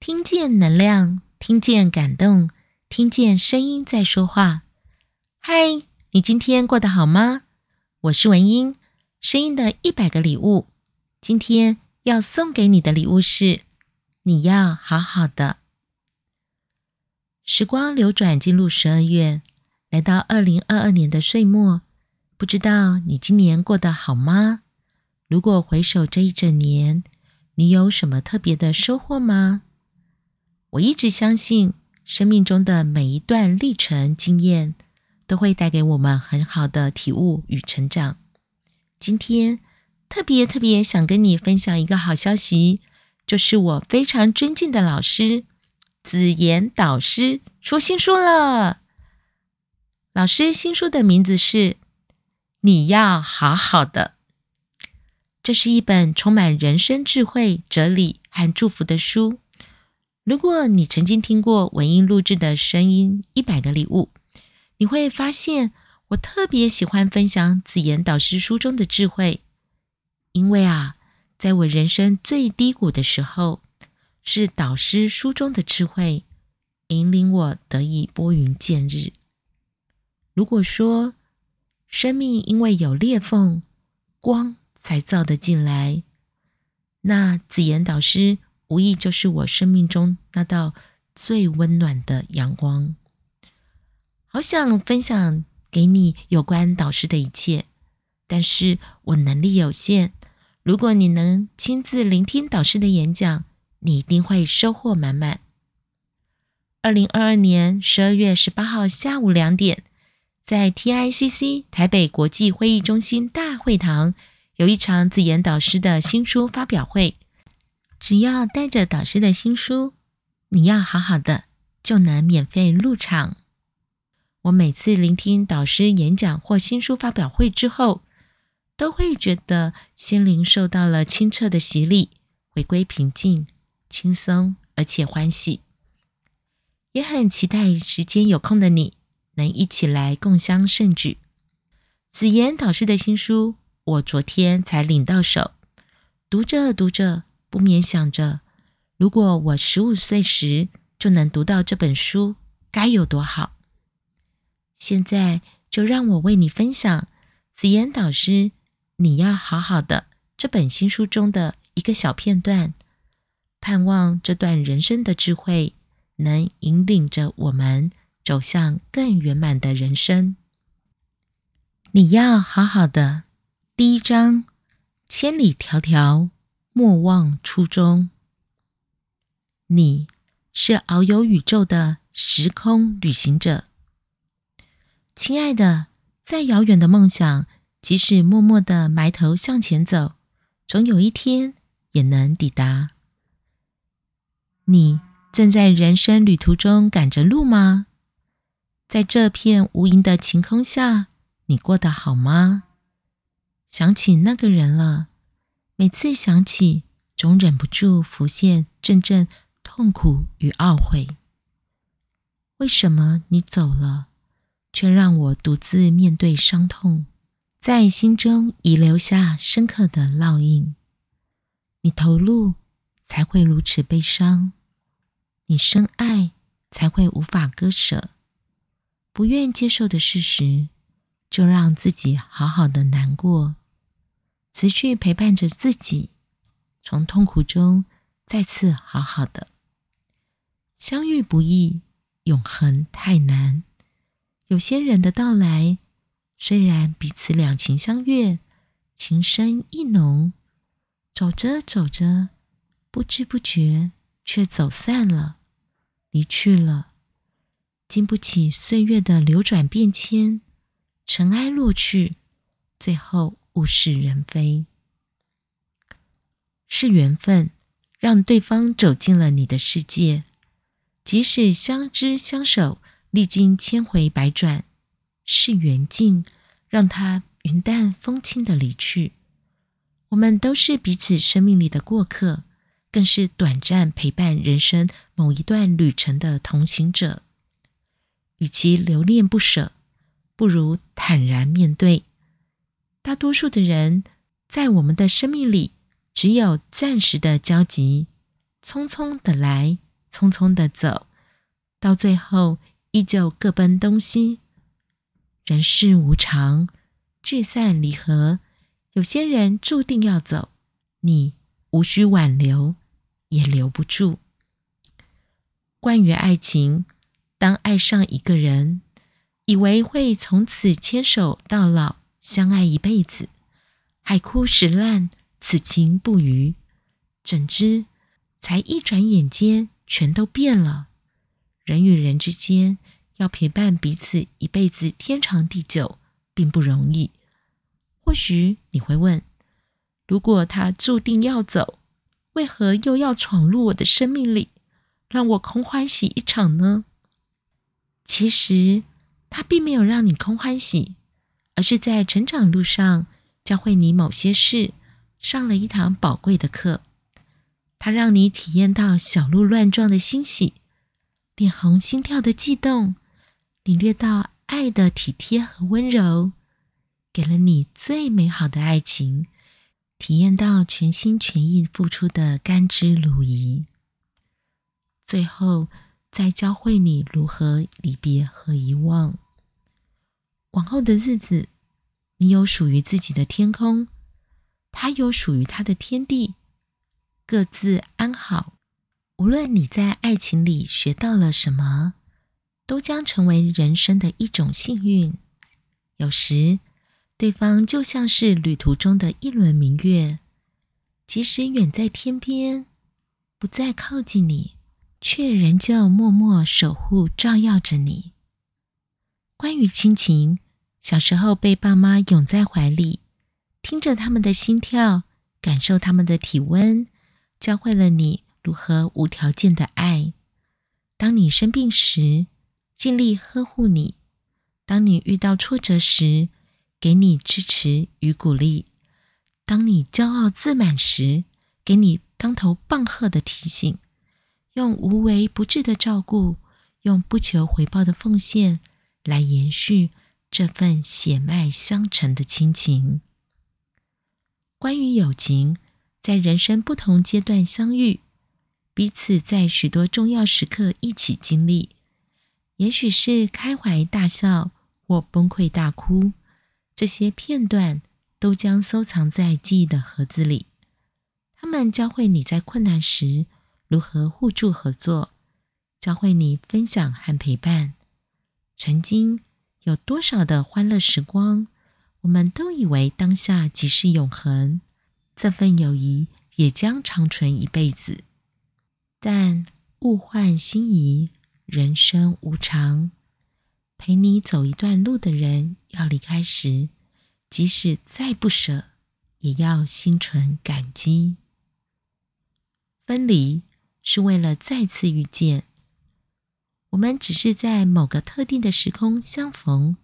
听见能量，听见感动，听见声音在说话。嗨，你今天过得好吗？我是文英，声音的一百个礼物。今天要送给你的礼物是：你要好好的。时光流转，进入十二月，来到二零二二年的岁末，不知道你今年过得好吗？如果回首这一整年，你有什么特别的收获吗？我一直相信，生命中的每一段历程经验，都会带给我们很好的体悟与成长。今天特别特别想跟你分享一个好消息，就是我非常尊敬的老师紫妍导师出新书了。老师新书的名字是《你要好好的》，这是一本充满人生智慧、哲理和祝福的书。如果你曾经听过文音录制的声音《一百个礼物》，你会发现我特别喜欢分享紫妍导师书中的智慧，因为啊，在我人生最低谷的时候，是导师书中的智慧引领我得以拨云见日。如果说生命因为有裂缝，光才照得进来，那紫妍导师。无疑就是我生命中那道最温暖的阳光。好想分享给你有关导师的一切，但是我能力有限。如果你能亲自聆听导师的演讲，你一定会收获满满。二零二二年十二月十八号下午两点，在 TICC 台北国际会议中心大会堂，有一场子妍导师的新书发表会。只要带着导师的新书，你要好好的，就能免费入场。我每次聆听导师演讲或新书发表会之后，都会觉得心灵受到了清澈的洗礼，回归平静、轻松而且欢喜。也很期待时间有空的你能一起来共襄盛举。紫妍导师的新书，我昨天才领到手，读着读着。不免想着，如果我十五岁时就能读到这本书，该有多好！现在就让我为你分享紫妍导师“你要好好的”这本新书中的一个小片段，盼望这段人生的智慧能引领着我们走向更圆满的人生。你要好好的，第一章：千里迢迢。莫忘初衷。你是遨游宇宙的时空旅行者，亲爱的，再遥远的梦想，即使默默地埋头向前走，总有一天也能抵达。你正在人生旅途中赶着路吗？在这片无垠的晴空下，你过得好吗？想起那个人了。每次想起，总忍不住浮现阵阵痛苦与懊悔。为什么你走了，却让我独自面对伤痛，在心中遗留下深刻的烙印？你投入，才会如此悲伤；你深爱，才会无法割舍。不愿接受的事实，就让自己好好的难过。持续陪伴着自己，从痛苦中再次好好的。相遇不易，永恒太难。有些人的到来，虽然彼此两情相悦，情深意浓，走着走着，不知不觉却走散了，离去了。经不起岁月的流转变迁，尘埃落去，最后。物是人非，是缘分让对方走进了你的世界。即使相知相守，历经千回百转，是缘尽让他云淡风轻的离去。我们都是彼此生命里的过客，更是短暂陪伴人生某一段旅程的同行者。与其留恋不舍，不如坦然面对。大多数的人，在我们的生命里，只有暂时的交集，匆匆的来，匆匆的走，到最后依旧各奔东西。人世无常，聚散离合，有些人注定要走，你无需挽留，也留不住。关于爱情，当爱上一个人，以为会从此牵手到老，相爱一辈子，海枯石烂，此情不渝，怎知才一转眼间，全都变了。人与人之间，要陪伴彼此一辈子，天长地久，并不容易。或许你会问：如果他注定要走，为何又要闯入我的生命里，让我空欢喜一场呢？其实，他并没有让你空欢喜，而是在成长路上教会你某些事，上了一堂宝贵的课。他让你体验到小鹿乱撞的欣喜，脸红心跳的悸动，领略到爱的体贴和温柔。给了你最美好的爱情，体验到全心全意付出的甘之如饴，最后再教会你如何离别和遗忘。往后的日子，你有属于自己的天空，他有属于他的天地，各自安好。无论你在爱情里学到了什么，都将成为人生的一种幸运。有时。对方就像是旅途中的一轮明月，即使远在天边，不再靠近你，却仍旧默默守护、照耀着你。关于亲情，小时候被爸妈拥在怀里，听着他们的心跳，感受他们的体温，教会了你如何无条件的爱。当你生病时，尽力呵护你；当你遇到挫折时，给你支持与鼓励，当你骄傲自满时，给你当头棒喝的提醒，用无微不至的照顾，用不求回报的奉献，来延续这份血脉相承的亲情。关于友情，在人生不同阶段相遇，彼此在许多重要时刻一起经历，也许是开怀大笑或崩溃大哭。这些片段都将收藏在记忆的盒子里。他们教会你在困难时如何互助合作，教会你分享和陪伴。曾经有多少的欢乐时光，我们都以为当下即是永恒，这份友谊也将长存一辈子。但物换星移，人生无常。陪你走一段路的人要离开时，即使再不舍，也要心存感激。分离是为了再次遇见。我们只是在某个特定的时空相逢，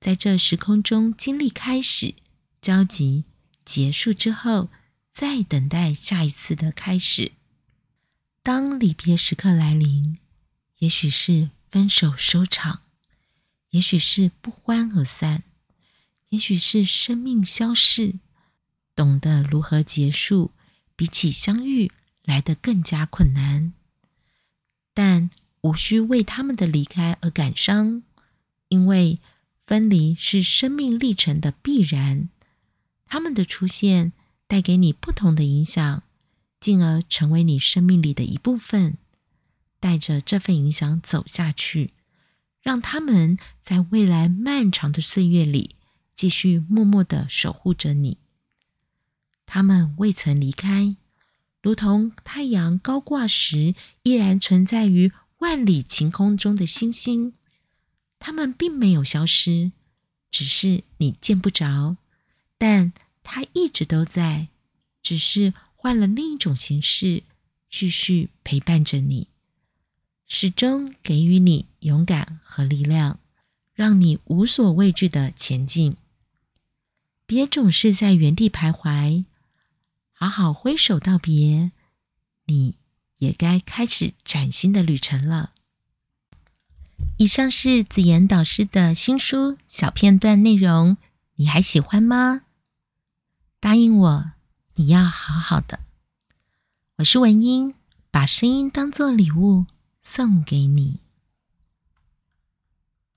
在这时空中经历开始、交集、结束之后，再等待下一次的开始。当离别时刻来临，也许是分手收场。也许是不欢而散，也许是生命消逝。懂得如何结束，比起相遇来得更加困难。但无需为他们的离开而感伤，因为分离是生命历程的必然。他们的出现带给你不同的影响，进而成为你生命里的一部分。带着这份影响走下去。让他们在未来漫长的岁月里继续默默地守护着你。他们未曾离开，如同太阳高挂时依然存在于万里晴空中的星星。它们并没有消失，只是你见不着，但它一直都在，只是换了另一种形式，继续陪伴着你。始终给予你勇敢和力量，让你无所畏惧的前进。别总是在原地徘徊，好好挥手道别，你也该开始崭新的旅程了。以上是子妍导师的新书小片段内容，你还喜欢吗？答应我，你要好好的。我是文英。把声音当做礼物送给你。